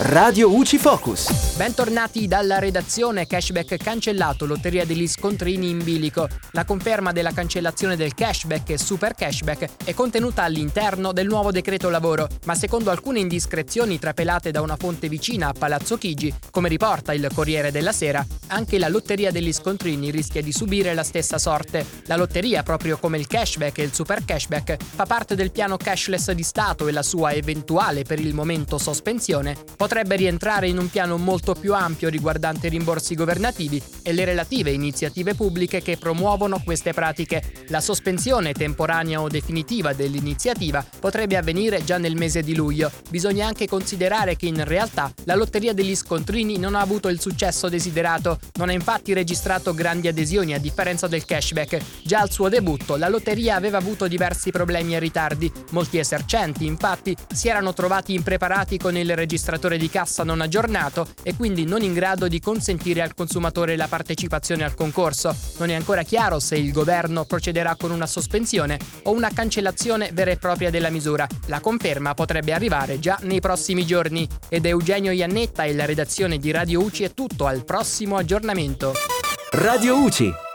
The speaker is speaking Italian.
Radio UCI Focus. Bentornati dalla redazione Cashback cancellato, lotteria degli scontrini in bilico. La conferma della cancellazione del cashback e super cashback è contenuta all'interno del nuovo decreto lavoro, ma secondo alcune indiscrezioni trapelate da una fonte vicina a Palazzo Chigi, come riporta il Corriere della Sera, anche la lotteria degli scontrini rischia di subire la stessa sorte. La lotteria, proprio come il cashback e il super cashback, fa parte del piano cashless di Stato e la sua eventuale per il momento sospensione potrebbe rientrare in un piano molto più ampio riguardante i rimborsi governativi e le relative iniziative pubbliche che promuovono queste pratiche. La sospensione temporanea o definitiva dell'iniziativa potrebbe avvenire già nel mese di luglio. Bisogna anche considerare che in realtà la lotteria degli scontrini non ha avuto il successo desiderato, non ha infatti registrato grandi adesioni a differenza del cashback. Già al suo debutto la lotteria aveva avuto diversi problemi e ritardi. Molti esercenti infatti si erano trovati impreparati con il registratore di cassa non aggiornato e quindi non in grado di consentire al consumatore la partecipazione al concorso. Non è ancora chiaro se il governo procederà con una sospensione o una cancellazione vera e propria della misura. La conferma potrebbe arrivare già nei prossimi giorni. Ed Eugenio Iannetta e la redazione di Radio UCI è tutto al prossimo aggiornamento. Radio UCI